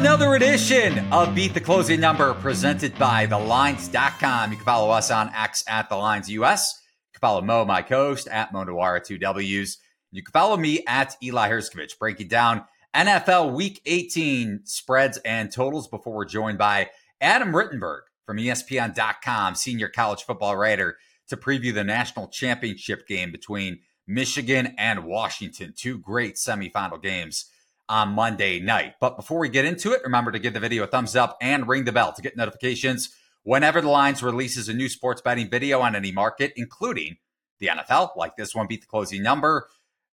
another edition of Beat the Closing Number presented by TheLines.com. You can follow us on X at The Lines US. You can follow Mo, my co-host, at Mo Nuwwarah, two W's. You can follow me at Eli Hershkovich, breaking down NFL Week 18 spreads and totals before we're joined by Adam Rittenberg from ESPN.com, senior college football writer, to preview the national championship game between Michigan and Washington. Two great semifinal games on Monday night. But before we get into it, remember to give the video a thumbs up and ring the bell to get notifications whenever the Lines releases a new sports betting video on any market, including the NFL, like this one, beat the closing number.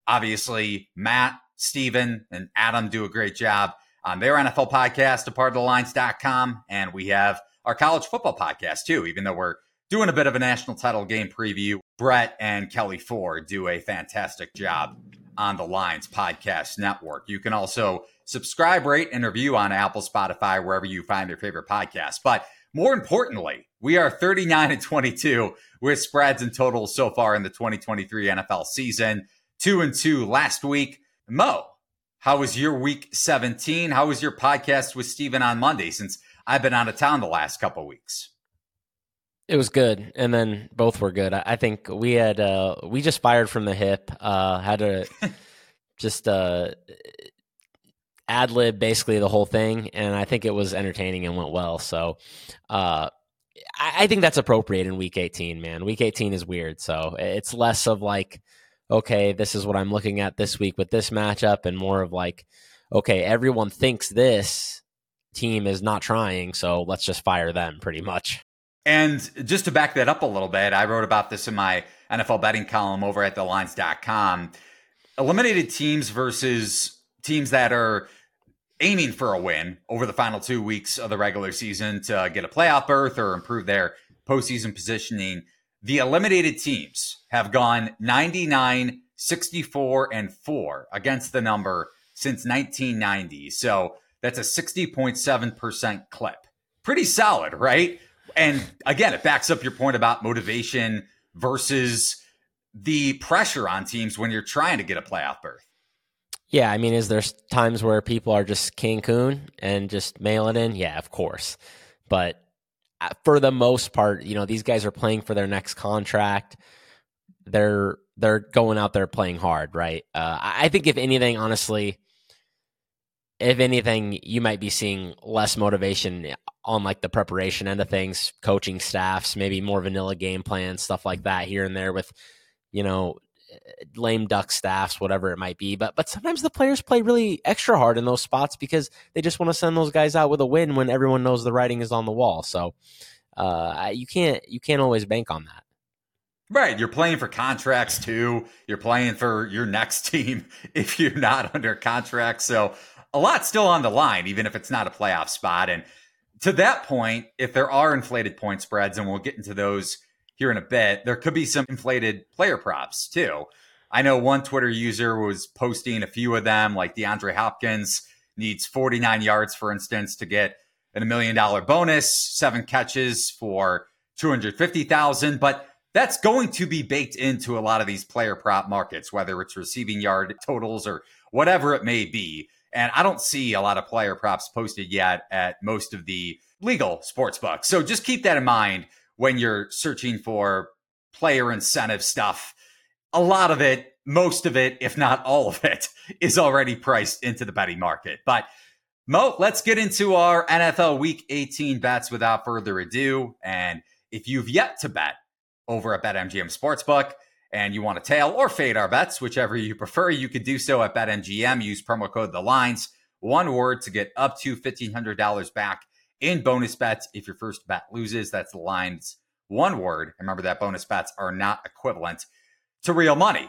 Obviously, Matt, Steven, and Adam do a great job on their NFL podcast, a part of the lines.com. And we have our college football podcast too, even though we're doing a bit of a national title game preview. Brett and Kelly Ford do a fantastic job on the Lines Podcast Network. You can also subscribe, rate, and review on Apple, Spotify, wherever you find your favorite podcast. But more importantly, we are 39 and 22 with spreads and totals so far in the 2023 NFL season. Two and two last week. Mo, how was your week 17? How was your podcast with Steven on Monday since I've been out of town the last couple weeks? It was good, and then both were good. I think we had uh, we just fired from the hip. Uh, had to just uh, ad lib basically the whole thing, and I think it was entertaining and went well. So uh, I, I think that's appropriate in week 18. Man, week 18 is weird, so it's less of like, okay, this is what I'm looking at this week with this matchup, and more of like, okay, everyone thinks this team is not trying, so let's just fire them pretty much. And just to back that up a little bit, I wrote about this in my NFL betting column over at thelines.com. Eliminated teams versus teams that are aiming for a win over the final two weeks of the regular season to get a playoff berth or improve their postseason positioning. The eliminated teams have gone 99, 64, and 4 against the number since 1990. So that's a 60.7% clip. Pretty solid, right? And again, it backs up your point about motivation versus the pressure on teams when you're trying to get a playoff berth. Yeah, I mean, is there times where people are just Cancun and just mail it in? Yeah, of course. But uh, for the most part, you know, these guys are playing for their next contract. They're they're going out there playing hard, right? Uh, I think if anything, honestly, if anything, you might be seeing less motivation on like the preparation end of things, coaching staffs, maybe more vanilla game plans, stuff like that here and there with, you know, lame duck staffs, whatever it might be. But but sometimes the players play really extra hard in those spots because they just want to send those guys out with a win when everyone knows the writing is on the wall. So uh, you can't you can't always bank on that. Right, you're playing for contracts too. You're playing for your next team if you're not under contract. So a lot still on the line, even if it's not a playoff spot. And to that point, if there are inflated point spreads, and we'll get into those here in a bit, there could be some inflated player props too. I know one Twitter user was posting a few of them, like DeAndre Hopkins needs 49 yards, for instance, to get a million dollar bonus, seven catches for 250,000. But that's going to be baked into a lot of these player prop markets, whether it's receiving yard totals or whatever it may be. And I don't see a lot of player props posted yet at most of the legal sports books. So just keep that in mind when you're searching for player incentive stuff. A lot of it, most of it, if not all of it, is already priced into the betting market. But Mo, let's get into our NFL Week 18 bets without further ado. And if you've yet to bet over at BetMGM Sportsbook, and you want to tail or fade our bets, whichever you prefer, you could do so at BetMGM. Use promo code The Lines, one word to get up to $1,500 back in bonus bets if your first bet loses. That's the lines, one word. Remember that bonus bets are not equivalent to real money.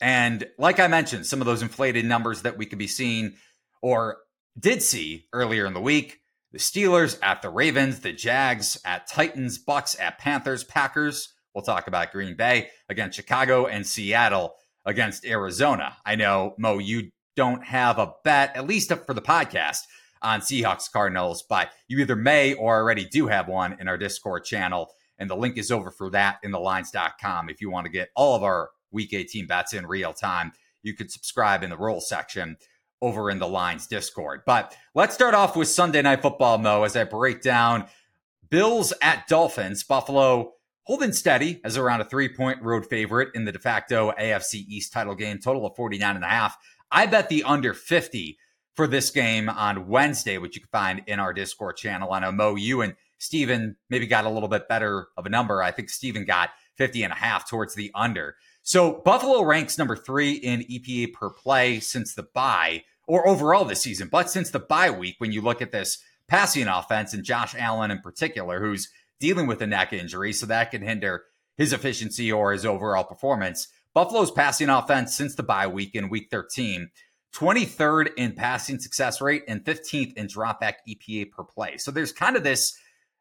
And like I mentioned, some of those inflated numbers that we could be seeing or did see earlier in the week the Steelers at the Ravens, the Jags at Titans, Bucks at Panthers, Packers We'll talk about Green Bay against Chicago and Seattle against Arizona. I know, Mo, you don't have a bet, at least for the podcast, on Seahawks Cardinals, but you either may or already do have one in our Discord channel. And the link is over for that in the lines.com. If you want to get all of our week 18 bets in real time, you could subscribe in the role section over in the lines Discord. But let's start off with Sunday Night Football, Mo, as I break down Bills at Dolphins. Buffalo holding steady as around a three point road favorite in the de facto AFC East title game, total of 49 and a half. I bet the under 50 for this game on Wednesday, which you can find in our Discord channel. I know Mo, you and Steven maybe got a little bit better of a number. I think Steven got 50 and a half towards the under. So Buffalo ranks number three in EPA per play since the bye or overall this season. But since the bye week, when you look at this passing offense and Josh Allen in particular, who's dealing with a neck injury, so that can hinder his efficiency or his overall performance. Buffalo's passing offense since the bye week in week 13 23rd in passing success rate and 15th in dropback EPA per play. So there's kind of this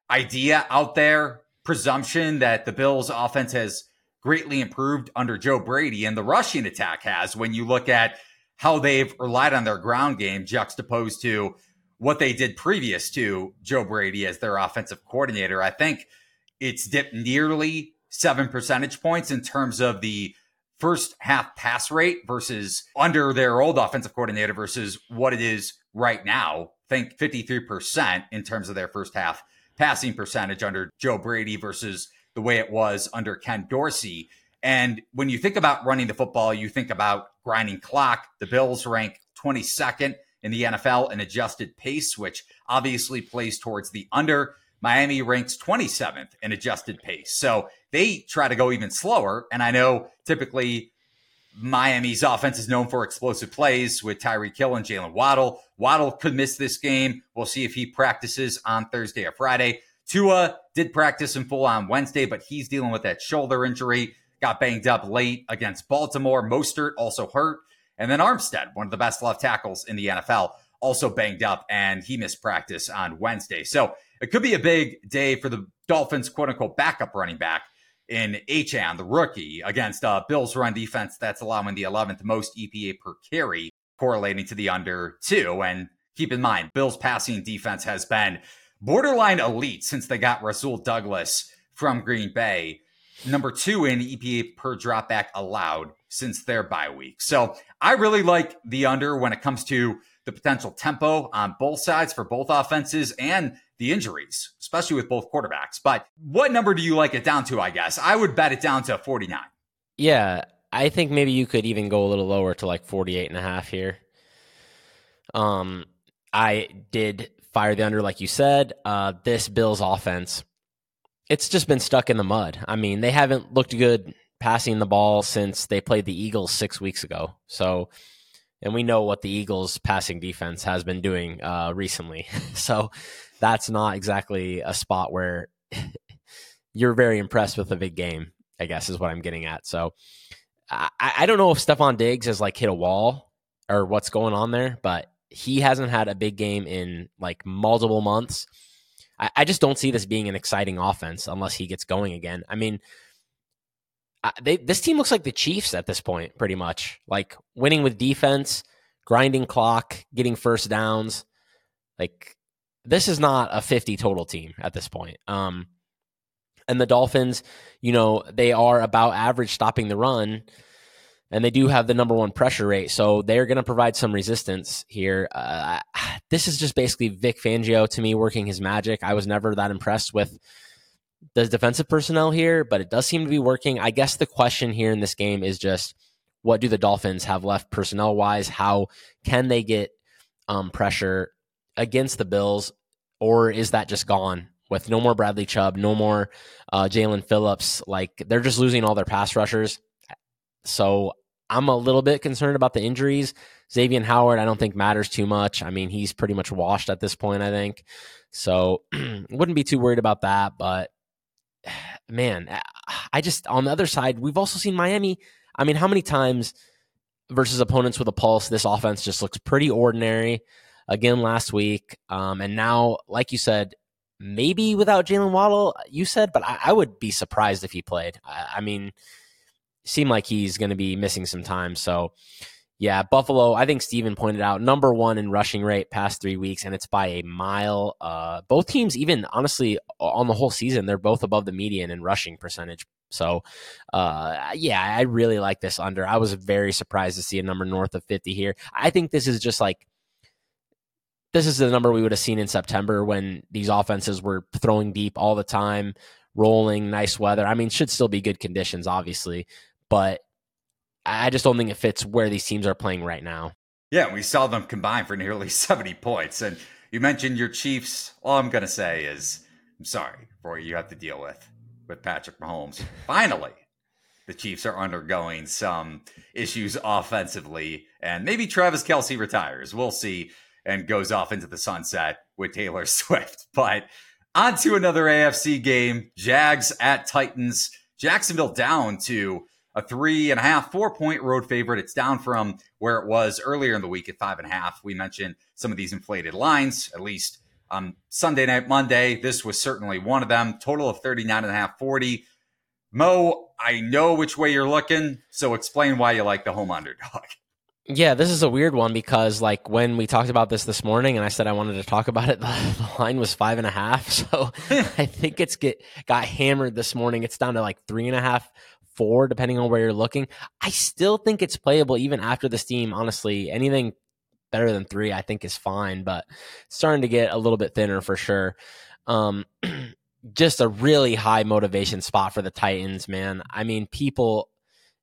idea out there, presumption that the Bills' offense has greatly improved under Joe Brady and the rushing attack has when you look at how they've relied on their ground game juxtaposed to what they did previous to Joe Brady as their offensive coordinator. I think it's dipped nearly seven percentage points in terms of the first half pass rate versus under their old offensive coordinator versus what it is right now. Think 53% in terms of their first half passing percentage under Joe Brady versus the way it was under Ken Dorsey. And when you think about running the football, you think about grinding clock. The Bills rank 22nd in the NFL in adjusted pace, which obviously plays towards the under. Miami ranks 27th in adjusted pace. So they try to go even slower. And I know typically Miami's offense is known for explosive plays with Tyreek Hill and Jalen Waddle. Waddle could miss this game. We'll see if he practices on Thursday or Friday. Tua did practice in full on Wednesday, but he's dealing with that shoulder injury. Got banged up late against Baltimore. Mostert also hurt. And then Armstead, one of the best left tackles in the NFL, also banged up and he missed practice on Wednesday. So it could be a big day for the Dolphins, quote unquote, backup running back in Achane, the rookie, against uh, Bills' run defense that's allowing the 11th most EPA per carry, correlating to the under two. And keep in mind, Bills' passing defense has been borderline elite since they got Rasul Douglas from Green Bay. Number two in EPA per dropback allowed since their bye week. So I really like the under when it comes to the potential tempo on both sides for both offenses and the injuries, especially with both quarterbacks. But what number do you like it down to? I guess I would bet it down to 49. Yeah, I think maybe you could even go a little lower to like 48 and a half here. Um, I did fire the under, like you said. Uh, this Bills offense, it's just been stuck in the mud. I mean, they haven't looked good passing the ball since they played the Eagles six weeks ago. So, and we know what the Eagles' passing defense has been doing uh, recently. so, that's not exactly a spot where you're very impressed with a big game, I guess is what I'm getting at. So I, I don't know if Stefon Diggs has like hit a wall or what's going on there, but he hasn't had a big game in like multiple months. I, I just don't see this being an exciting offense unless he gets going again. I mean, they, this team looks like the Chiefs at this point, pretty much. Like winning with defense, grinding clock, getting first downs. Like this is not a 50 total team at this point. Um, and the Dolphins, you know, they are about average stopping the run, and they do have the number one pressure rate. So they're going to provide some resistance here. Uh, this is just basically Vic Fangio to me working his magic. I was never that impressed with the defensive personnel here, but it does seem to be working. I guess the question here in this game is just what do the Dolphins have left personnel wise? How can they get um, pressure against the Bills, or is that just gone with no more Bradley Chubb, no more uh, Jaelan Phillips? Like they're just losing all their pass rushers. So I'm a little bit concerned about the injuries. Xavier Howard, I don't think matters too much. I mean, he's pretty much washed at this point, I think. So wouldn't be too worried about that. But man, I just, on the other side, we've also seen Miami. I mean, how many times versus opponents with a pulse, this offense just looks pretty ordinary again last week. Um, and now, like you said, maybe without Jalen Waddle, you said, but I, I, would be surprised if he played. I, I mean, seem like he's going to be missing some time. So, yeah, Buffalo, I think Steven pointed out, number one in rushing rate past three weeks, and it's by a mile. Uh, both teams, even honestly, on the whole season, they're both above the median in rushing percentage So, uh, yeah, I really like this under. I was very surprised to see a number north of 50 here. I think this is just like this is the number we would have seen in September when these offenses were throwing deep all the time, rolling, nice weather. I mean, should still be good conditions, obviously, but I just don't think it fits where these teams are playing right now. Yeah, we saw them combine for nearly 70 points. And you mentioned your Chiefs. All I'm going to say is, I'm sorry for what you have to deal with with Patrick Mahomes. Finally, the Chiefs are undergoing some issues offensively, and maybe Travis Kelce retires. We'll see and goes off into the sunset with Taylor Swift. But on to another AFC game Jags at Titans. Jacksonville down to a three and a half, four point road favorite. It's down from where it was earlier in the week at five and a half. We mentioned some of these inflated lines, at least on Sunday night, Monday. This was certainly one of them. Total of 39 and a half, 40. Mo, I know which way you're looking, so explain why you like the home underdog. Yeah, this is a weird one because like when we talked about this this morning, and I said I wanted to talk about it, the, the line was five and a half. So I think it's get got hammered this morning. It's down to like three and a half, four, depending on where you're looking. I still think it's playable even after the steam. Honestly, anything better than three, I think is fine, but starting to get a little bit thinner for sure. Um, just a really high motivation spot for the Titans, man. I mean, people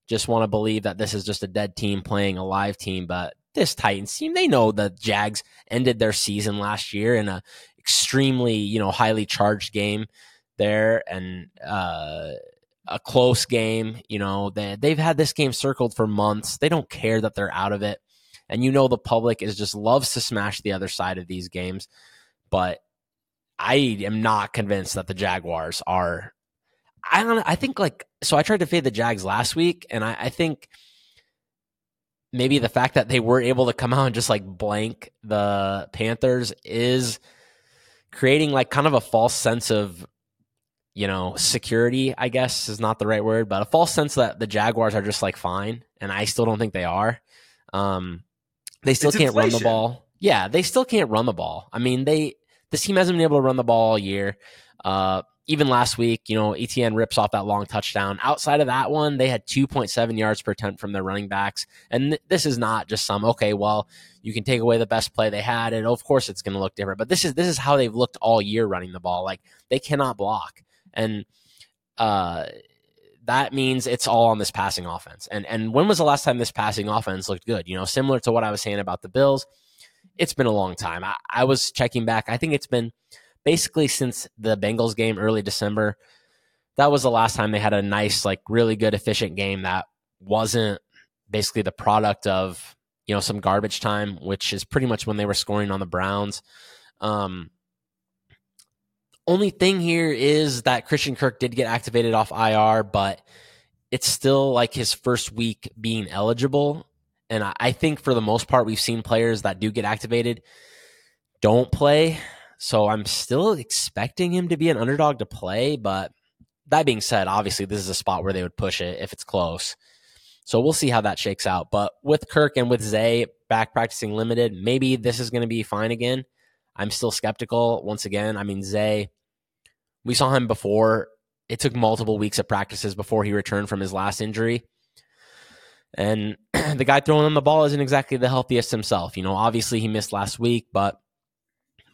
just want to believe that this is just a dead team playing a live team. But this Titans team, they know the Jags ended their season last year in a extremely, you know, highly charged game there and uh, a close game. You know, they, they've had this game circled for months. They don't care that they're out of it. And you know, the public is just loves to smash the other side of these games. But I am not convinced that the Jaguars are I don't. I think like so. I tried to fade the Jags last week, and I, I think maybe the fact that they were able to come out and just like blank the Panthers is creating like kind of a false sense of you know security. I guess is not the right word, but a false sense that the Jaguars are just like fine, and I still don't think they are. Um, they still it's can't inflation. run the ball. Yeah, they still can't run the ball. I mean, they this team hasn't been able to run the ball all year. Uh, even last week, you know, ETN rips off that long touchdown. Outside of that one, they had 2.7 yards per attempt from their running backs. And th- this is not just some, okay, well, you can take away the best play they had, and of course it's going to look different. But this is this is how they've looked all year running the ball. Like they cannot block. And uh that means it's all on this passing offense. And and when was the last time this passing offense looked good? You know, similar to what I was saying about the Bills, it's been a long time. I, I was checking back. I think it's been basically since the Bengals game early December. That was the last time they had a nice, like really good, efficient game that wasn't basically the product of you know some garbage time, which is pretty much when they were scoring on the Browns. Um, only thing here is that Christian Kirk did get activated off IR, but it's still like his first week being eligible. And I think for the most part, we've seen players that do get activated don't play. So I'm still expecting him to be an underdog to play. But that being said, obviously, this is a spot where they would push it if it's close. So we'll see how that shakes out. But with Kirk and with Zay back practicing limited, maybe this is going to be fine again. I'm still skeptical. Once again, I mean, Zay, we saw him before. It took multiple weeks of practices before he returned from his last injury. And the guy throwing him the ball isn't exactly the healthiest himself. You know, obviously he missed last week, but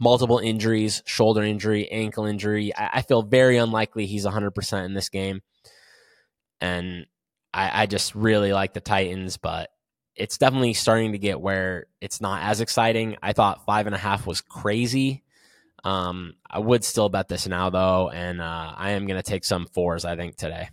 multiple injuries, shoulder injury, ankle injury. I, I feel very unlikely he's 100% in this game. And I, I just really like the Titans, but it's definitely starting to get where it's not as exciting. I thought five and a half was crazy. Um, I would still bet this now, though, and uh, I am going to take some fours, I think, today.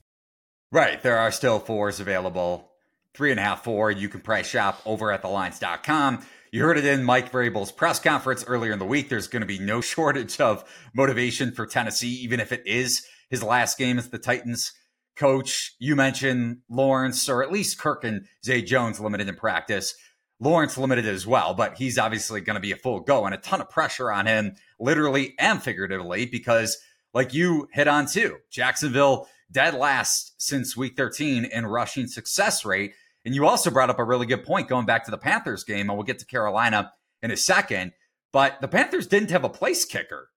Right. There are still fours available. Three and a half, four. You can price shop over at thelines.com. You heard it in Mike Vrabel's press conference earlier in the week. There's going to be no shortage of motivation for Tennessee, even if it is his last game as the Titans coach. You mentioned Lawrence, or at least Kirk and Zay Jones limited in practice. Lawrence limited as well, but he's obviously going to be a full go and a ton of pressure on him, literally and figuratively, because like you hit on too, Jacksonville dead last since week 13 in rushing success rate. And you also brought up a really good point going back to the Panthers game, and we'll get to Carolina in a second. But the Panthers didn't have a place kicker.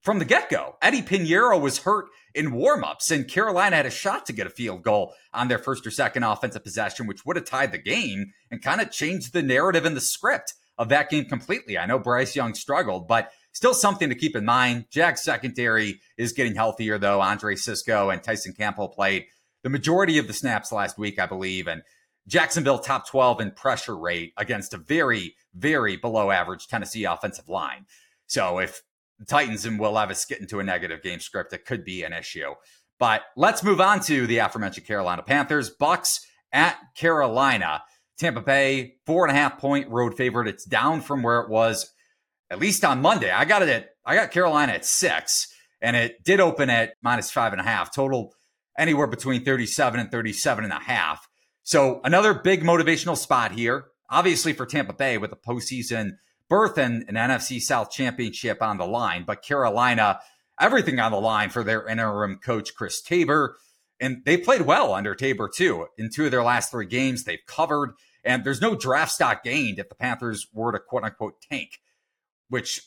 From the get go. Eddie Piñeiro was hurt in warmups, and Carolina had a shot to get a field goal on their first or second offensive possession, which would have tied the game and kind of changed the narrative and the script of that game completely. I know Bryce Young struggled, but still something to keep in mind. Jack's secondary is getting healthier, though. Andre Cisco and Tyson Campbell played the majority of the snaps last week, I believe, and Jacksonville top 12 in pressure rate against a very, very below average Tennessee offensive line. So if the Titans and Will Levis get into a negative game script, it could be an issue. But let's move on to the aforementioned Carolina Panthers. Bucks at Carolina. Tampa Bay, four and a half point road favorite. It's down from where it was at least on Monday. I got it at I got Carolina at six, and it did open at minus five and a half. Total anywhere between 37 and 37 and a half. So another big motivational spot here, obviously for Tampa Bay with the postseason berth and an NFC South championship on the line, but Carolina, everything on the line for their interim coach, Chris Tabor. And they played well under Tabor too. In two of their last three games, they've covered, and there's no draft stock gained if the Panthers were to quote unquote tank, which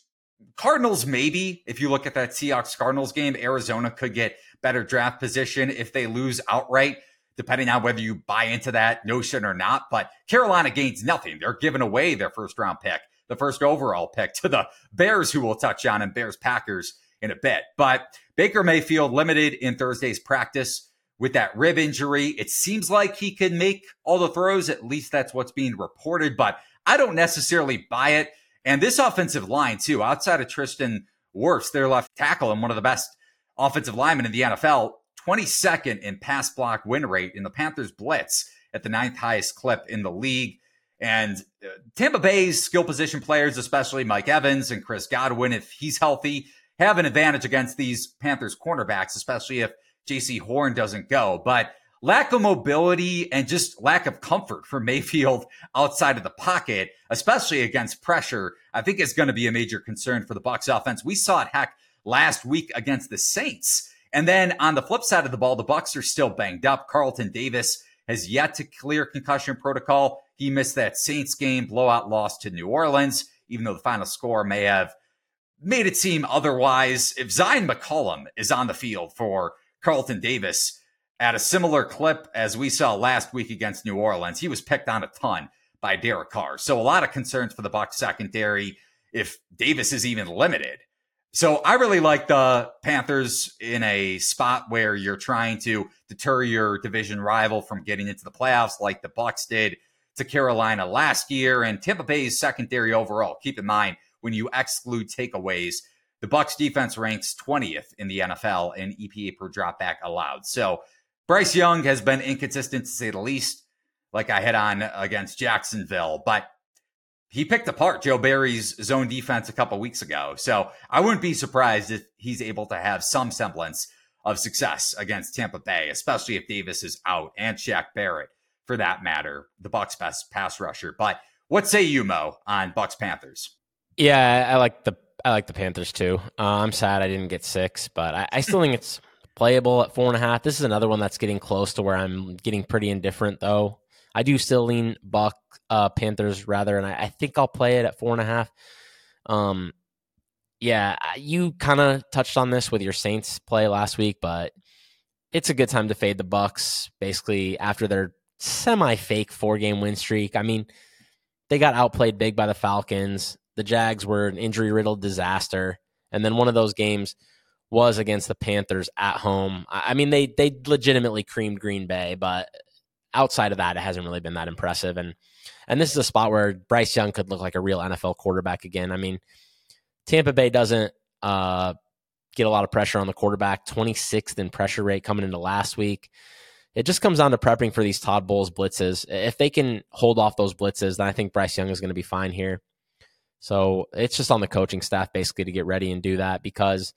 Cardinals maybe, if you look at that Seahawks Cardinals game, Arizona could get better draft position if they lose outright depending on whether you buy into that notion or not. But Carolina gains nothing. They're giving away their first round pick, the first overall pick to the Bears, who we'll touch on and Bears Packers in a bit. But Baker Mayfield limited in Thursday's practice with that rib injury. It seems like he can make all the throws. At least that's what's being reported, but I don't necessarily buy it. And this offensive line, too, outside of Tristan Wirfs, their left tackle and one of the best offensive linemen in the NFL, 22nd in pass block win rate in the Panthers blitz at the ninth highest clip in the league. And uh, Tampa Bay's skill position players, especially Mike Evans and Chris Godwin, if he's healthy, have an advantage against these Panthers cornerbacks, especially if Jaycee Horn doesn't go. But lack of mobility and just lack of comfort for Mayfield outside of the pocket, especially against pressure, I think is going to be a major concern for the Bucks offense. We saw it heck last week against the Saints and then on the flip side of the ball, the Bucks are still banged up. Carlton Davis has yet to clear concussion protocol. He missed that Saints game blowout loss to New Orleans, even though the final score may have made it seem otherwise. If Zyon McCollum is on the field for Carlton Davis at a similar clip as we saw last week against New Orleans, he was picked on a ton by Derek Carr. So a lot of concerns for the Bucks secondary if Davis is even limited. So I really like the Panthers in a spot where you're trying to deter your division rival from getting into the playoffs, like the Bucks did to Carolina last year, and Tampa Bay's secondary overall. Keep in mind when you exclude takeaways, the Bucks defense ranks 20th in the NFL in EPA per dropback allowed. So Bryce Young has been inconsistent to say the least, like I hit on against Jacksonville, but he picked apart Joe Barry's zone defense a couple weeks ago. So I wouldn't be surprised if he's able to have some semblance of success against Tampa Bay, especially if Davis is out and Shaq Barrett, for that matter, the Bucks' best pass rusher. But what say you, Mo, on Bucks Panthers? Yeah, I like the I like the Panthers too. Uh, I'm sad I didn't get six, but I, I still think it's playable at four and a half. This is another one that's getting close to where I'm getting pretty indifferent though. I do still lean Buck uh, Panthers rather, and I, I, think I'll play it at four and a half. Um, yeah, you kind of touched on this with your Saints play last week, but it's a good time to fade the Bucks. Basically, after their semi-fake four-game win streak. I mean, they got outplayed big by the Falcons. The Jags were an injury-riddled disaster, and then one of those games was against the Panthers at home. I mean, they they legitimately creamed Green Bay, but outside of that, it hasn't really been that impressive. And and this is a spot where Bryce Young could look like a real NFL quarterback again. I mean, Tampa Bay doesn't uh, get a lot of pressure on the quarterback. 26th in pressure rate coming into last week. It just comes down to prepping for these Todd Bowles blitzes. If they can hold off those blitzes, then I think Bryce Young is going to be fine here. So it's just on the coaching staff basically to get ready and do that because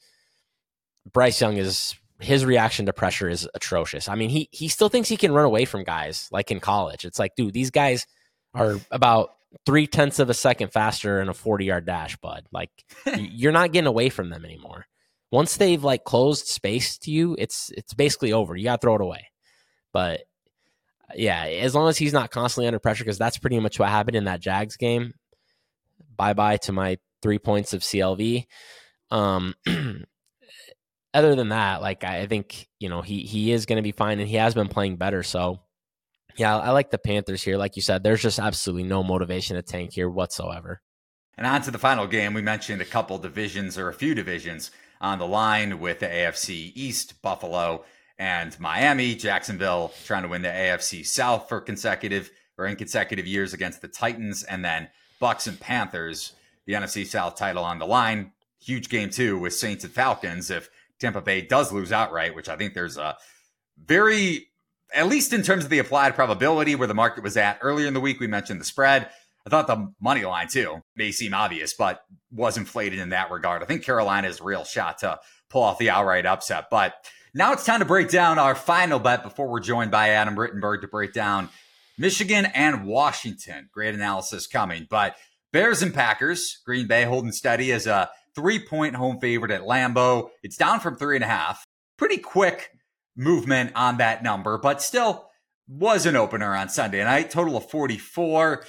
Bryce Young is his reaction to pressure is atrocious. I mean, he he still thinks he can run away from guys like in college. It's like, dude, these guys are about three tenths of a second faster in a 40 yard dash, bud. Like you're not getting away from them anymore. Once they've like closed space to you, it's it's basically over. You gotta throw it away. But yeah, as long as he's not constantly under pressure, because that's pretty much what happened in that Jags game. Bye bye to my three points of CLV. Um, other than that, like I think you know he he is going to be fine, and he has been playing better. So yeah, I like the Panthers here. Like you said, there's just absolutely no motivation to tank here whatsoever. And on to the final game, we mentioned a couple divisions or a few divisions on the line with the AFC East, Buffalo and Miami, Jacksonville trying to win the AFC South for consecutive or in consecutive years against the Titans, and then Bucks and Panthers, the NFC South title on the line. Huge game too with Saints and Falcons. If Tampa Bay does lose outright, which I think there's a very, at least in terms of the applied probability where the market was at earlier in the week, we mentioned the spread. I thought the money line too may seem obvious, but was inflated in that regard. I think Carolina Carolina's real shot to pull off the outright upset. But now it's time to break down our final bet before we're joined by Adam Rittenberg to break down Michigan and Washington. Great analysis coming. But Bears and Packers, Green Bay holding steady as a three point home favorite at Lambeau. It's down from three and a half. Pretty quick movement on that number, but still was an opener on Sunday night. Total of 44.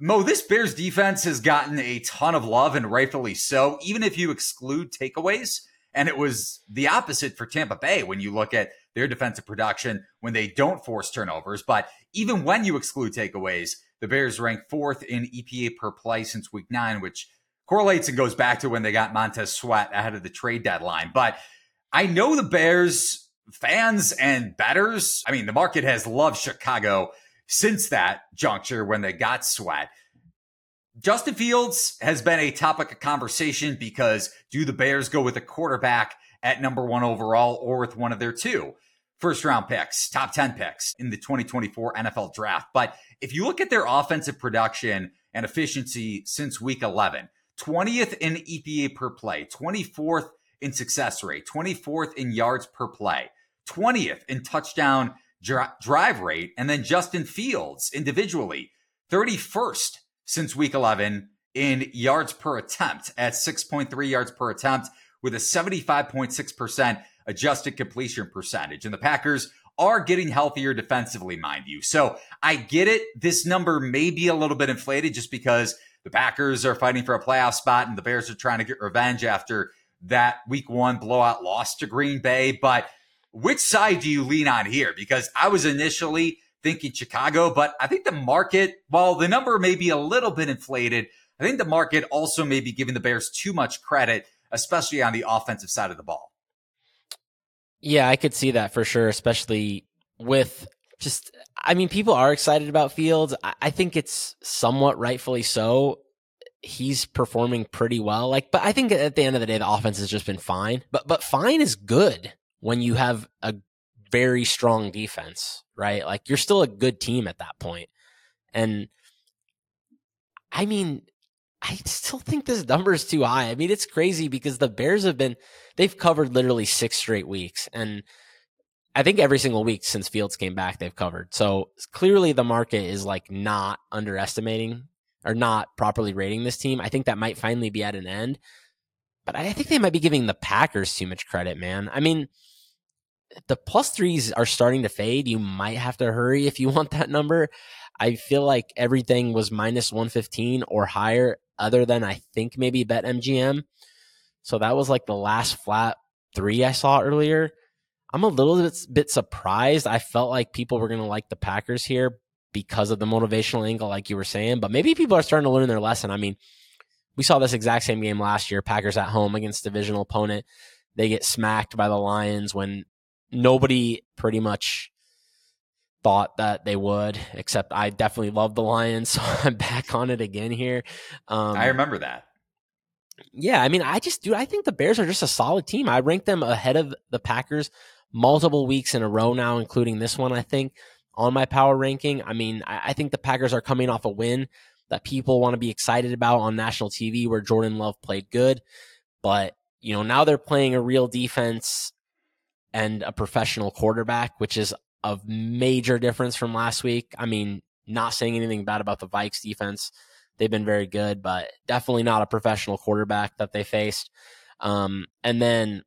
Mo, this Bears defense has gotten a ton of love and rightfully so, even if you exclude takeaways. And it was the opposite for Tampa Bay when you look at their defensive production when they don't force turnovers. But even when you exclude takeaways, the Bears rank fourth in EPA per play since week nine, which correlates and goes back to when they got Montez Sweat ahead of the trade deadline. But I know the Bears fans and betters, I mean, the market has loved Chicago since that juncture when they got Sweat. Justin Fields has been a topic of conversation because do the Bears go with a quarterback at number one overall or with one of their two first round picks, top 10 picks in the 2024 NFL draft? But if you look at their offensive production and efficiency since week 11, 20th in EPA per play, 24th in success rate, 24th in yards per play, 20th in touchdown drive rate, and then Justin Fields individually, 31st since week 11 in yards per attempt at 6.3 yards per attempt with a 75.6% adjusted completion percentage. And the Packers are getting healthier defensively, mind you. So I get it. This number may be a little bit inflated just because the Packers are fighting for a playoff spot and the Bears are trying to get revenge after that week one blowout loss to Green Bay. But which side do you lean on here? Because I was initially thinking Chicago, but I think the market, while the number may be a little bit inflated, I think the market also may be giving the Bears too much credit, especially on the offensive side of the ball. Yeah, I could see that for sure, especially with just, I mean, people are excited about Fields. I think it's somewhat rightfully so. He's performing pretty well. Like, but I think at the end of the day, the offense has just been fine. But, but fine is good when you have a very strong defense, right? Like you're still a good team at that point. And I mean, I still think this number is too high. I mean, it's crazy because the Bears have been, they've covered literally six straight weeks. And I think every single week since Fields came back, they've covered. So clearly the market is like not underestimating or not properly rating this team. I think that might finally be at an end. But I think they might be giving the Packers too much credit, man. I mean, the plus threes are starting to fade. You might have to hurry if you want that number. I feel like everything was minus 115 or higher, other than I think maybe Bet MGM. So that was like the last flat three I saw earlier. I'm a little bit, bit surprised. I felt like people were going to like the Packers here because of the motivational angle, like you were saying, but maybe people are starting to learn their lesson. I mean, we saw this exact same game last year Packers at home against divisional opponent. They get smacked by the Lions when nobody pretty much thought that they would, except I definitely love the Lions, so I'm back on it again here. Um, I remember that. Yeah, I mean, I just do. I think the Bears are just a solid team. I rank them ahead of the Packers multiple weeks in a row now, including this one. I think on my power ranking. I mean, I, I think the Packers are coming off a win that people want to be excited about on national TV, where Jordan Love played good, but you know now they're playing a real defense and a professional quarterback, which is a major difference from last week. I mean, not saying anything bad about the Vikes defense. They've been very good, but definitely not a professional quarterback that they faced. Um, and then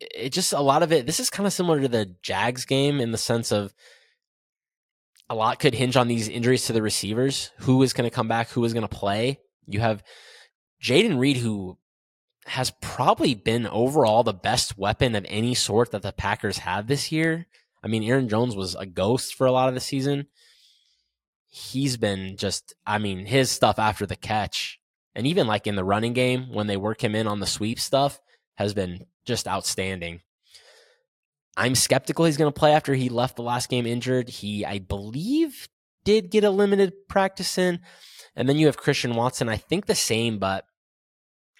it just a lot of it. This is kind of similar to the Jags game in the sense of a lot could hinge on these injuries to the receivers. Who is going to come back? Who is going to play? You have Jayden Reed, who has probably been overall the best weapon of any sort that the Packers have this year. I mean, Aaron Jones was a ghost for a lot of the season. He's been just, I mean, his stuff after the catch, and even like in the running game when they work him in on the sweep stuff, has been just outstanding. I'm skeptical he's going to play after he left the last game injured. He, I believe, did get a limited practice in. And then you have Christian Watson. I think the same, but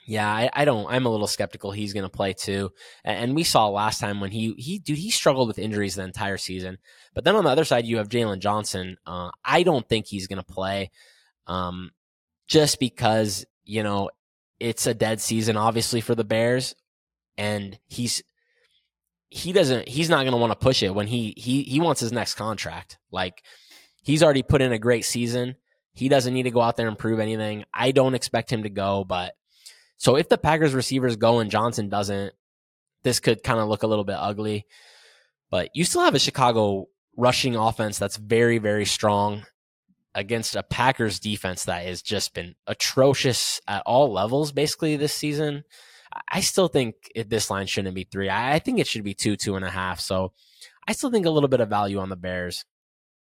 yeah, I, I, don't. I'm a little skeptical he's going to play too. And we saw last time when he he dude he struggled with injuries the entire season. But then on the other side, you have Jaylon Johnson. Uh, I don't think he's going to play, um, just because you know it's a dead season, obviously for the Bears, and he's he doesn't he's not going to want to push it when he he he wants his next contract. Like he's already put in a great season. He doesn't need to go out there and prove anything. I don't expect him to go, but so if the Packers receivers go and Johnson doesn't, this could kind of look a little bit ugly. But you still have a Chicago rushing offense that's very, very strong against a Packers defense that has just been atrocious at all levels basically this season. I still think it, this line shouldn't be three. I, I think it should be two, two and a half. So I still think a little bit of value on the Bears.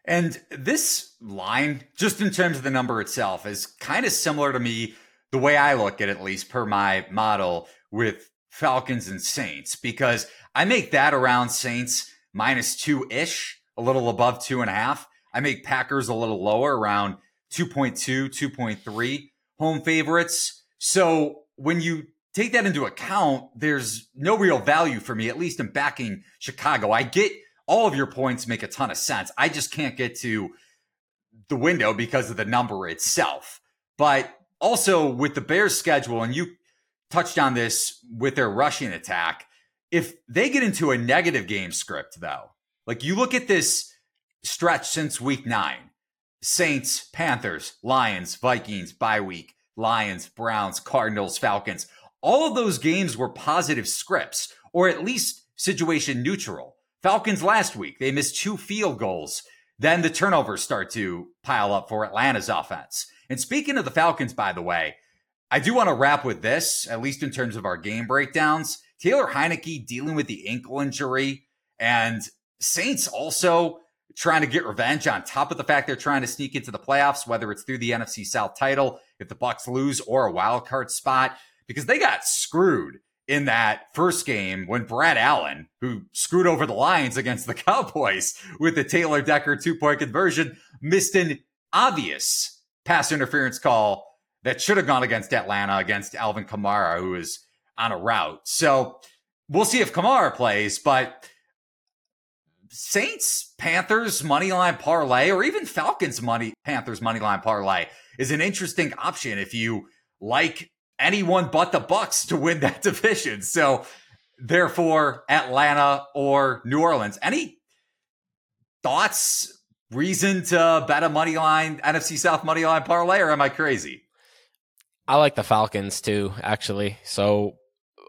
And this line, just in terms of the number itself, is kind of similar to me the way I look at it, at least per my model with Falcons and Saints, because I make that around Saints minus two ish, a little above two and a half. I make Packers a little lower, around 2.2, 2.3 home favorites. So when you take that into account, there's no real value for me, at least in backing Chicago. I get all of your points make a ton of sense. I just can't get to the window because of the number itself. But also with the Bears schedule, and you touched on this with their rushing attack, if they get into a negative game script, though, like you look at this stretch since week nine Saints, Panthers, Lions, Vikings, bye week, Lions, Browns, Cardinals, Falcons. All of those games were positive scripts, or at least situation neutral. Falcons last week, they missed two field goals. Then the turnovers start to pile up for Atlanta's offense. And speaking of the Falcons, by the way, I do want to wrap with this, at least in terms of our game breakdowns. Taylor Heinicke dealing with the ankle injury and Saints also trying to get revenge on top of the fact they're trying to sneak into the playoffs, whether it's through the NFC South title, if the Bucks lose, or a wild card spot, because they got screwed in that first game when Brad Allen, who screwed over the Lions against the Cowboys with the Taylor Decker two point conversion, missed an obvious pass interference call that should have gone against Atlanta against Alvin Kamara, who is on a route. So we'll see if Kamara plays, but Saints Panthers money line parlay or even Falcons money Panthers money line parlay is an interesting option if you like anyone but the Bucks to win that division. So therefore Atlanta or New Orleans. Any thoughts reason to bet a money line NFC South money line parlay, or am I crazy? I like the Falcons too, actually. So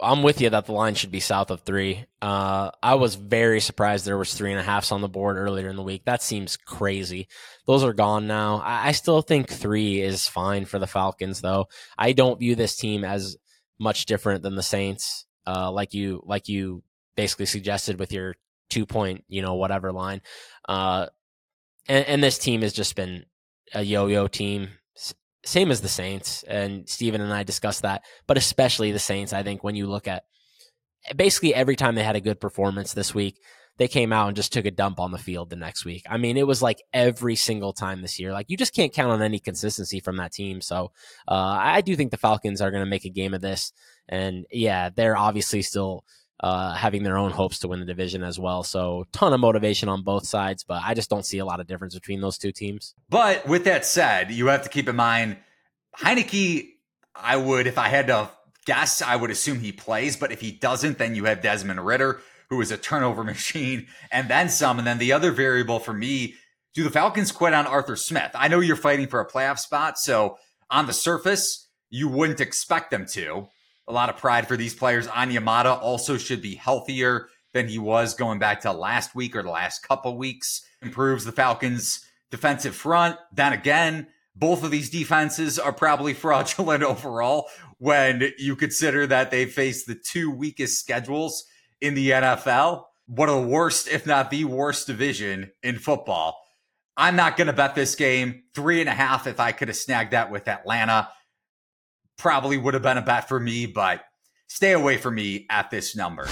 I'm with you that the line should be south of three. Uh, I was very surprised there was three and a halfs on the board earlier in the week. That seems crazy. Those are gone now. I, I still think three is fine for the Falcons, though. I don't view this team as much different than the Saints, uh, like you like you basically suggested with your two point, you know, whatever line. Uh, and, and this team has just been a yo-yo team same as the Saints, and Steven and I discussed that, but especially the Saints. I think when you look at basically every time they had a good performance this week, they came out and just took a dump on the field the next week. I mean, it was like every single time this year. Like you just can't count on any consistency from that team. So uh, I do think the Falcons are going to make a game of this, and yeah, they're obviously still uh, having their own hopes to win the division as well. So, ton of motivation on both sides, but I just don't see a lot of difference between those two teams. But with that said, you have to keep in mind Heinicke. I would, if I had to guess, I would assume he plays. But if he doesn't, then you have Desmond Ridder, who is a turnover machine, and then some. And then the other variable for me: do the Falcons quit on Arthur Smith? I know you're fighting for a playoff spot, so on the surface, you wouldn't expect them to a lot of pride for these players. Onyemata also should be healthier than he was going back to last week or the last couple weeks. Improves the Falcons' defensive front. Then again, both of these defenses are probably fraudulent overall when you consider that they face the two weakest schedules in the NFL. One of the worst, if not the worst division in football. I'm not going to bet this game. Three and a half, if I could have snagged that with Atlanta, probably would have been a bet for me, but stay away from me at this number.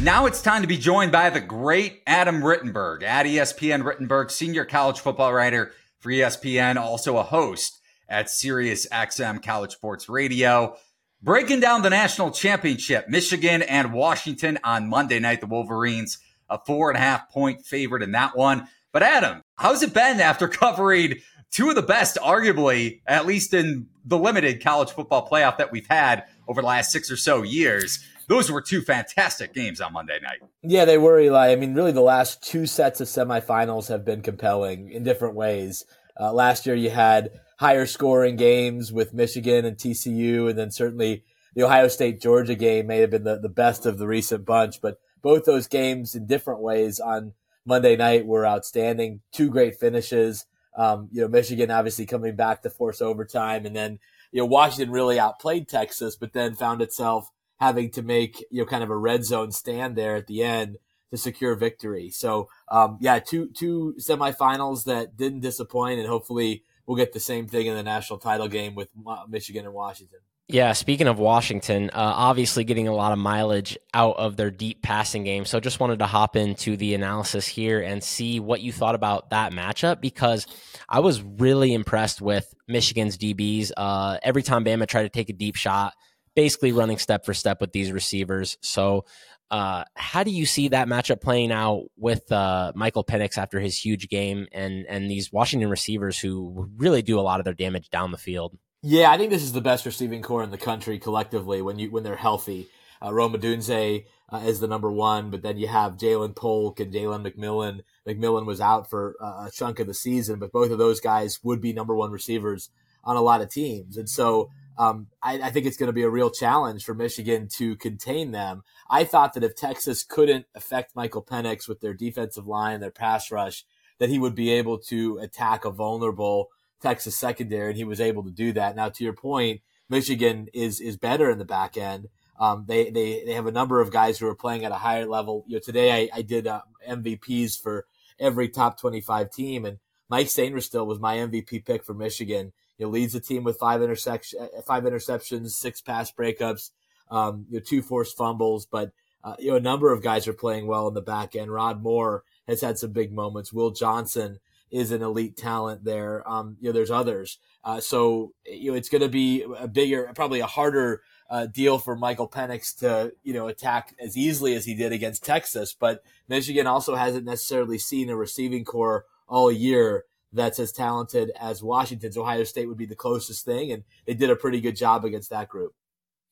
Now it's time to be joined by the great Adam Rittenberg at ESPN Rittenberg, senior college football writer for ESPN, also a host at Sirius XM College Sports Radio. Breaking down the national championship, Michigan and Washington on Monday night. The Wolverines, a four and a half point favorite in that one. But Adam, how's it been after covering two of the best, arguably, at least in the limited college football playoff that we've had over the last six or so years? Those were two fantastic games on Monday night. Yeah, they were, Eli. I mean, really, the last two sets of semifinals have been compelling in different ways. Uh, last year, you had higher scoring games with Michigan and TCU, and then certainly the Ohio State Georgia game may have been the, the best of the recent bunch. But both those games in different ways on Monday night were outstanding. Two great finishes. Um, you know, Michigan obviously coming back to force overtime, and then you know Washington really outplayed Texas, but then found itself having to make you know kind of a red zone stand there at the end to secure victory. So um, yeah, two two semifinals that didn't disappoint, and hopefully we'll get the same thing in the national title game with Michigan and Washington. Yeah, speaking of Washington, uh, obviously getting a lot of mileage out of their deep passing game. So just wanted to hop into the analysis here and see what you thought about that matchup because I was really impressed with Michigan's DBs. Uh, every time Bama tried to take a deep shot, basically running step for step with these receivers. So uh, how do you see that matchup playing out with uh, Michael Penix after his huge game and and these Washington receivers who really do a lot of their damage down the field? Yeah, I think this is the best receiving corps in the country collectively when you when they're healthy. Uh, Rome Odunze uh, is the number one, but then you have Ja'Lynn Polk and Jalen McMillan. McMillan was out for uh, a chunk of the season, but both of those guys would be number one receivers on a lot of teams, and so um, I, I, think it's going to be a real challenge for Michigan to contain them. I thought that if Texas couldn't affect Michael Penix with their defensive line, their pass rush, that he would be able to attack a vulnerable Texas secondary, and he was able to do that. Now, to your point, Michigan is is better in the back end. Um, they, they they have a number of guys who are playing at a higher level. You know, today I, I did uh, MVPs for every top 25 team, and Mike Sainristil was my MVP pick for Michigan. He leads the team with five intersection, uh, five interceptions, six pass breakups, um, you know, two forced fumbles. But uh, you know, a number of guys are playing well in the back end. Rod Moore has had some big moments. Will Johnson is an elite talent there. Um, you know, there's others. Uh, so you know, it's going to be a bigger, probably a harder uh, deal for Michael Penix to you know attack as easily as he did against Texas. But Michigan also hasn't necessarily seen a receiving corps all year that's as talented as Washington's. Ohio State would be the closest thing, and they did a pretty good job against that group.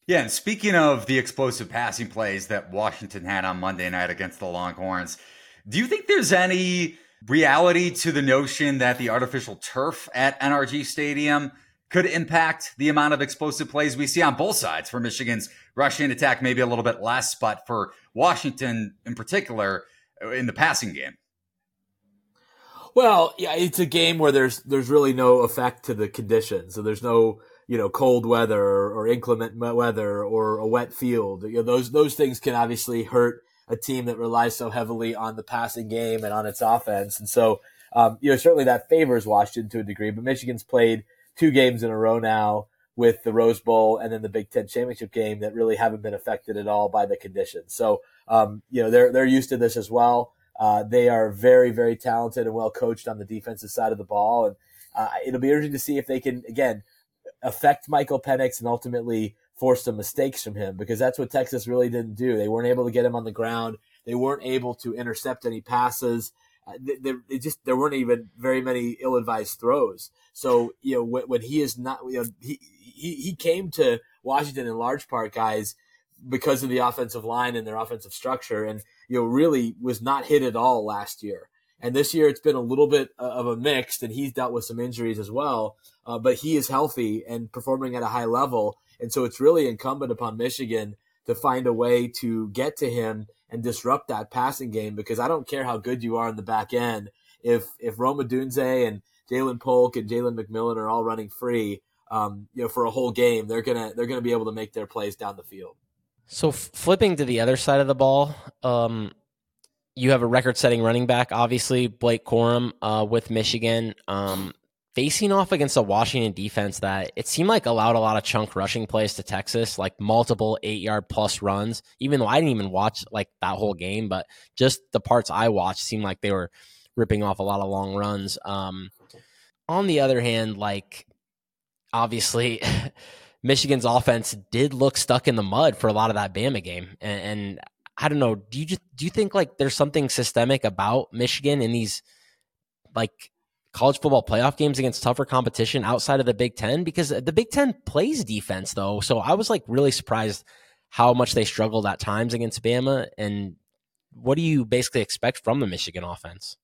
Yeah, and speaking of the explosive passing plays that Washington had on Monday night against the Longhorns, do you think there's any reality to the notion that the artificial turf at NRG Stadium could impact the amount of explosive plays we see on both sides for Michigan's rushing attack, maybe a little bit less, but for Washington in particular uh, in the passing game? Well, yeah, it's a game where there's there's really no effect to the conditions. So there's no you know cold weather or inclement weather or a wet field. You know, those those things can obviously hurt a team that relies so heavily on the passing game and on its offense. And so um, you know certainly that favors Washington to a degree. But Michigan's played two games in a row now with the Rose Bowl and then the Big Ten championship game that really haven't been affected at all by the conditions. So um, you know they're they're used to this as well. Uh, they are very, very talented and well coached on the defensive side of the ball. And uh, it'll be interesting to see if they can, again, affect Michael Penix and ultimately force some mistakes from him because that's what Texas really didn't do. They weren't able to get him on the ground. They weren't able to intercept any passes. Uh, they, they, just there weren't even very many ill-advised throws. So you know when, when he is not, you know, he, he he came to Washington in large part, guys, because of the offensive line and their offensive structure. And you know, really was not hit at all last year. And this year it's been a little bit uh, of a mixed, and he's dealt with some injuries as well. Uh, but he is healthy and performing at a high level. And so it's really incumbent upon Michigan to find a way to get to him and disrupt that passing game because I don't care how good you are in the back end. If if Rome Odunze and Ja'Lynn Polk and Jalen McMillan are all running free, um, you know, for a whole game, they're gonna they're gonna be able to make their plays down the field. So f- flipping to the other side of the ball, um, you have a record-setting running back, obviously Blake Corum uh, with Michigan, um, facing off against a Washington defense that it seemed like allowed a lot of chunk rushing plays to Texas, like multiple eight-yard plus runs. Even though I didn't even watch like that whole game, but just the parts I watched seemed like they were ripping off a lot of long runs. Um, on the other hand, like obviously. Michigan's offense did look stuck in the mud for a lot of that Bama game, and, and I don't know. Do you just do you think like there's something systemic about Michigan in these like college football playoff games against tougher competition outside of the Big Ten? Because the Big Ten plays defense though, so I was like really surprised how much they struggled at times against Bama. And what do you basically expect from the Michigan offense?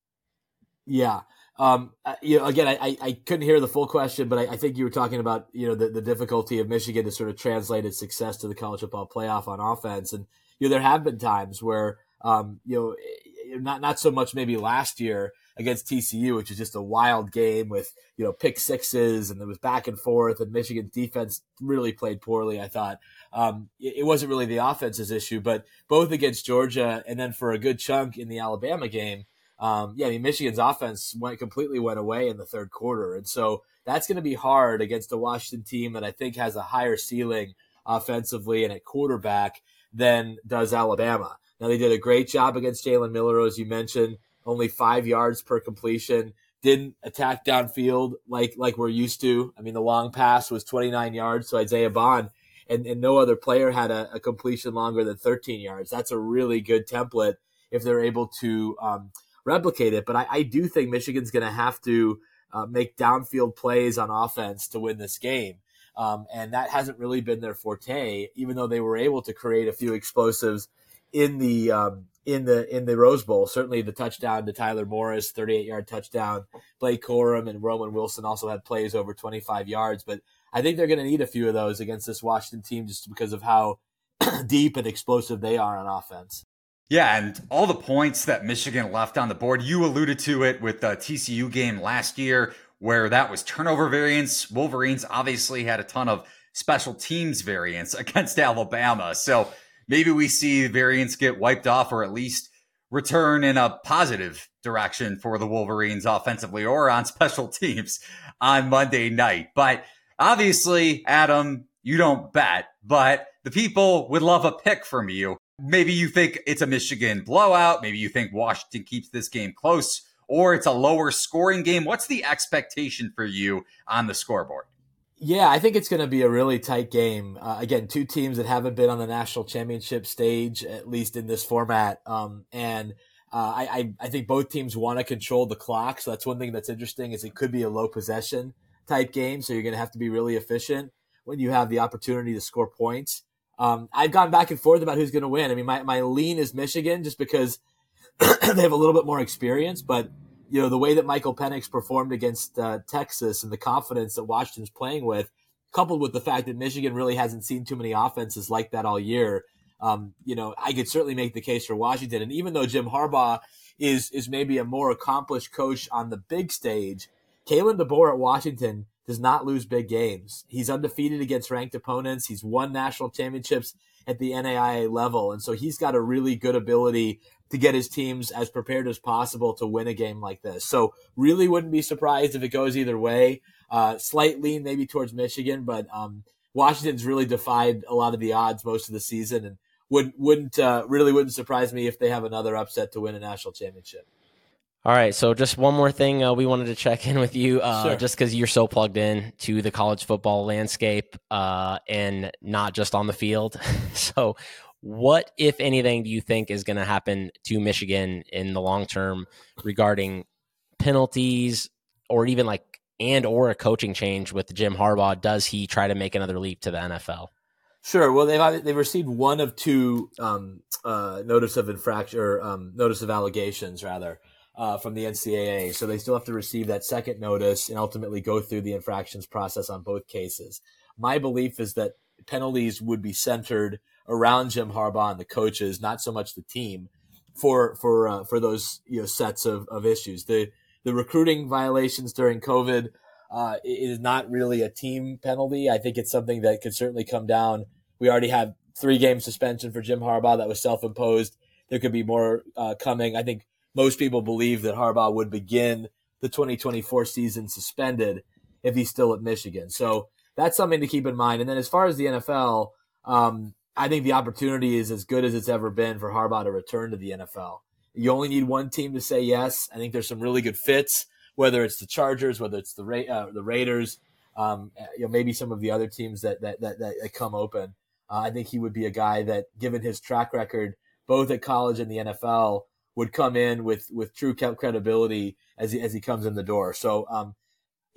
Yeah, um, you know, again, I, I couldn't hear the full question, but I, I, think you were talking about you know the, the difficulty of Michigan to sort of translate its success to the college football playoff on offense, and you know there have been times where um, you know eh, not not so much maybe last year against TCU, which is just a wild game with you know pick sixes and it was back and forth, and Michigan's defense really played poorly. I thought um, it, it wasn't really the offense's issue, but both against Georgia and then for a good chunk in the Alabama game um, yeah, I mean, Michigan's offense went completely went away in the third quarter, and so that's going to be hard against a Washington team that I think has a higher ceiling offensively and at quarterback than does Alabama. Now they did a great job against Jalen Milroe, as you mentioned, only five yards per completion. Didn't attack downfield like like we're used to. I mean, the long pass was 29 yards to Isaiah Bond, and, and no other player had a, a completion longer than 13 yards. That's a really good template if they're able to um, replicate it. But I, I do think Michigan's going to have to uh, make downfield plays on offense to win this game. Um, and that hasn't really been their forte, even though they were able to create a few explosives in the um, in the in the Rose Bowl. Certainly, the touchdown to Tyler Morris, 38 yard touchdown. Blake Corum and Roman Wilson also had plays over 25 yards. But I think they're going to need a few of those against this Washington team, just because of how deep and explosive they are on offense. Yeah, and all the points that Michigan left on the board, you alluded to it with the TCU game last year, where that was turnover variance. Wolverines obviously had a ton of special teams variance against Alabama. So maybe we see variants get wiped off or at least return in a positive direction for the Wolverines offensively or on special teams on Monday night. But obviously, Adam, you don't bet, but the people would love a pick from you. Maybe you think it's a Michigan blowout. Maybe you think Washington keeps this game close, or it's a lower scoring game. What's the expectation for you on the scoreboard? Yeah, I think it's going to be a really tight game. Uh, again, two teams that haven't been on the national championship stage, at least in this format. Um, and uh, I, I think both teams want to control the clock. So that's one thing that's interesting is it could be a low possession type game. So you're going to have to be really efficient when you have the opportunity to score points. Um, I've gone back and forth about who's going to win. I mean, my, my lean is Michigan just because they have a little bit more experience, but you know the way that Michael Penix performed against uh, Texas and the confidence that Washington's playing with, coupled with the fact that Michigan really hasn't seen too many offenses like that all year. Um, you know, I could certainly make the case for Washington. And even though Jim Harbaugh is is maybe a more accomplished coach on the big stage, Kalen DeBoer at Washington does not lose big games. He's undefeated against ranked opponents. He's won national championships at the NAIA level. And so he's got a really good ability to get his teams as prepared as possible to win a game like this. So really wouldn't be surprised if it goes either way. Uh, slight lean maybe towards Michigan, but um, Washington's really defied a lot of the odds most of the season and wouldn't, wouldn't uh, really wouldn't surprise me if they have another upset to win a national championship. All right, so just one more thing uh, we wanted to check in with you, uh, sure. just because you're so plugged in to the college football landscape uh, and not just on the field. so, what, if anything, do you think is going to happen to Michigan in the long term regarding penalties or even like and or a coaching change with Jim Harbaugh? Does he try to make another leap to the NFL? Sure. Well, they've they've received one of two um, uh, notice of infraction or um, notice of allegations, rather uh, from the NCAA. So they still have to receive that second notice and ultimately go through the infractions process on both cases. My belief is that penalties would be centered around Jim Harbaugh and the coaches, not so much the team, for for uh, for those you know sets of, of issues. The the recruiting violations during COVID uh, is not really a team penalty. I think it's something that could certainly come down. We already have three game suspension for Jim Harbaugh that was self imposed. There could be more uh, coming. I think most people believe that Harbaugh would begin the 2024 season suspended if he's still at Michigan. So that's something to keep in mind. And then as far as the NFL, um, I think the opportunity is as good as it's ever been for Harbaugh to return to the NFL. You only need one team to say yes. I think there's some really good fits, whether it's the Chargers, whether it's the Ra- uh, the Raiders, um, you know, maybe some of the other teams that that that, that come open. Uh, I think he would be a guy that, given his track record, both at college and the NFL, would come in with with true credibility as he as he comes in the door. So, um,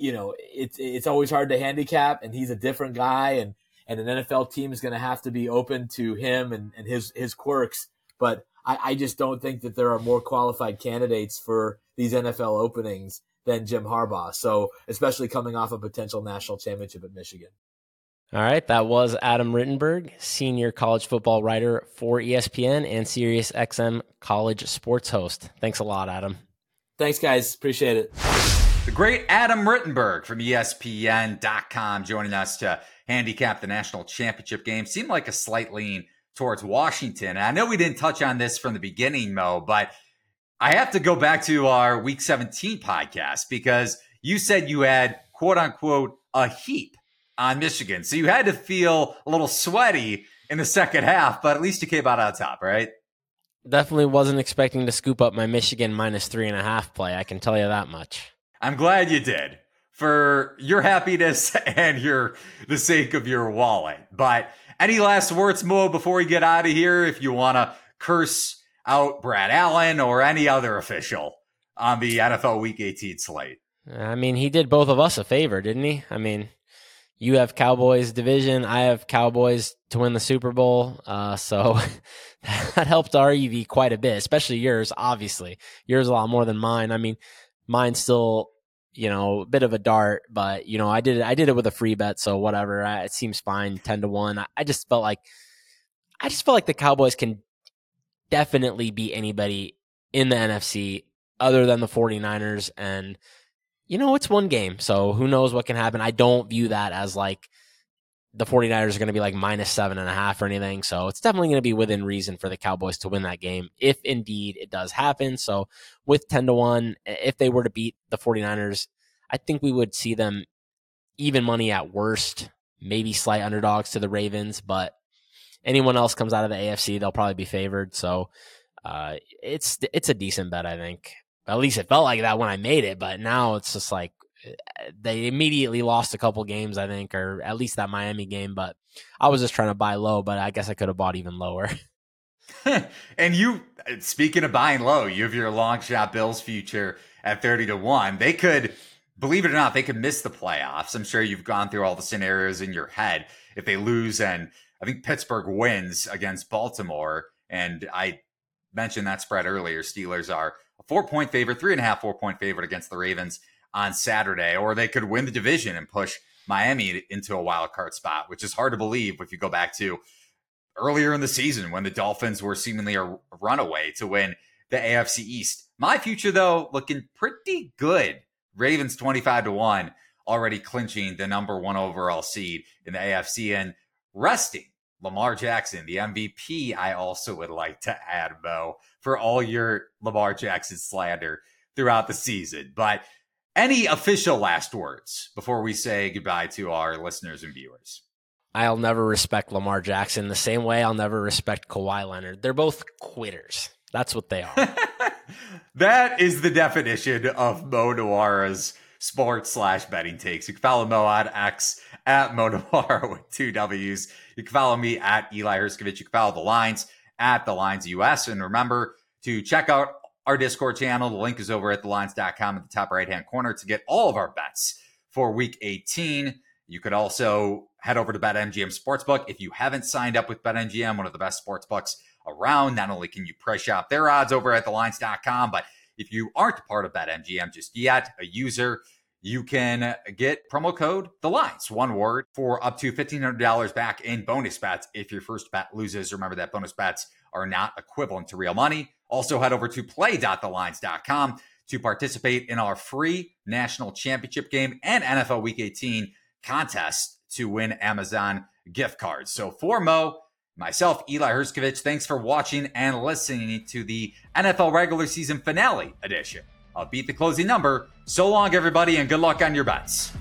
you know, it's it's always hard to handicap, and he's a different guy, and and an NFL team is going to have to be open to him and, and his his quirks. But I, I just don't think that there are more qualified candidates for these NFL openings than Jim Harbaugh. So, especially coming off a potential national championship at Michigan. All right, that was Adam Rittenberg, senior college football writer for ESPN and Sirius XM college sports host. Thanks a lot, Adam. Thanks, guys. Appreciate it. The great Adam Rittenberg from ESPN.com joining us to handicap the national championship game. Seemed like a slight lean towards Washington. And I know we didn't touch on this from the beginning, Mo, but I have to go back to our week 17 podcast because you said you had quote unquote a heap on Michigan. So you had to feel a little sweaty in the second half, but at least you came out on top, right? Definitely wasn't expecting to scoop up my Michigan minus three and a half play. I can tell you that much. I'm glad you did for your happiness and your the sake of your wallet. But any last words, Mo, before we get out of here? If you want to curse out Brad Allen or any other official on the NFL Week 18 slate. I mean, he did both of us a favor, didn't he? I mean, you have Cowboys division. I have Cowboys to win the Super Bowl. Uh, so that helped our EV quite a bit, especially yours, obviously. Yours a lot more than mine. I mean, mine still, you know, a bit of a dart, but you know, I did it, I did it with a free bet. So whatever, I, it seems fine. 10 to one. I, I just felt like, I just felt like the Cowboys can definitely beat anybody in the NFC other than the 49ers. And, you know, it's one game. So who knows what can happen. I don't view that as like the 49ers are going to be like minus seven and a half or anything. So it's definitely going to be within reason for the Cowboys to win that game if indeed it does happen. So with 10 to 1, if they were to beat the 49ers, I think we would see them even money at worst, maybe slight underdogs to the Ravens, but anyone else comes out of the AFC, they'll probably be favored. So uh, it's it's a decent bet, I think. At least it felt like that when I made it, but now it's just like they immediately lost a couple games, I think, or at least that Miami game. But I was just trying to buy low, but I guess I could have bought even lower. and you, speaking of buying low, you have your long shot Bills future at 30 to 1. They could, believe it or not, they could miss the playoffs. I'm sure you've gone through all the scenarios in your head if they lose and I think Pittsburgh wins against Baltimore. And I mentioned that spread earlier. Steelers are a four point favorite, three and a half, four point favorite against the Ravens on Saturday, or they could win the division and push Miami into a wild card spot, which is hard to believe if you go back to earlier in the season when the Dolphins were seemingly a runaway to win the AFC East. My future, though, looking pretty good. Ravens 25 to 1, already clinching the number one overall seed in the AFC and resting Lamar Jackson, the MVP, I also would like to add, Mo, for all your Lamar Jackson slander throughout the season. But any official last words before we say goodbye to our listeners and viewers? I'll never respect Lamar Jackson the same way I'll never respect Kawhi Leonard. They're both quitters. That's what they are. that is the definition of Mo Nuwwarah's sports slash betting takes. You can follow Mo on X at Mo Nuwwarah with two W's. You can follow me at Eli Hershkovich. You can follow the lines at the lines US. And remember to check out our Discord channel. The link is over at thelines.com at the top right hand corner to get all of our bets for week 18. You could also head over to BetMGM Sportsbook. If you haven't signed up with BetMGM, one of the best sportsbooks around, not only can you price shop their odds over at thelines.com, but if you aren't part of BetMGM just yet, a user, you can get promo code the lines one word for up to $1500 back in bonus bets if your first bet loses. Remember that bonus bets are not equivalent to real money. Also head over to play.thelines.com to participate in our free national championship game and NFL Week 18 contest to win Amazon gift cards. So for Mo, myself, Eli Hershkovich, thanks for watching and listening to the NFL regular season finale edition of Beat the Closing Number. So long, everybody, and good luck on your bets.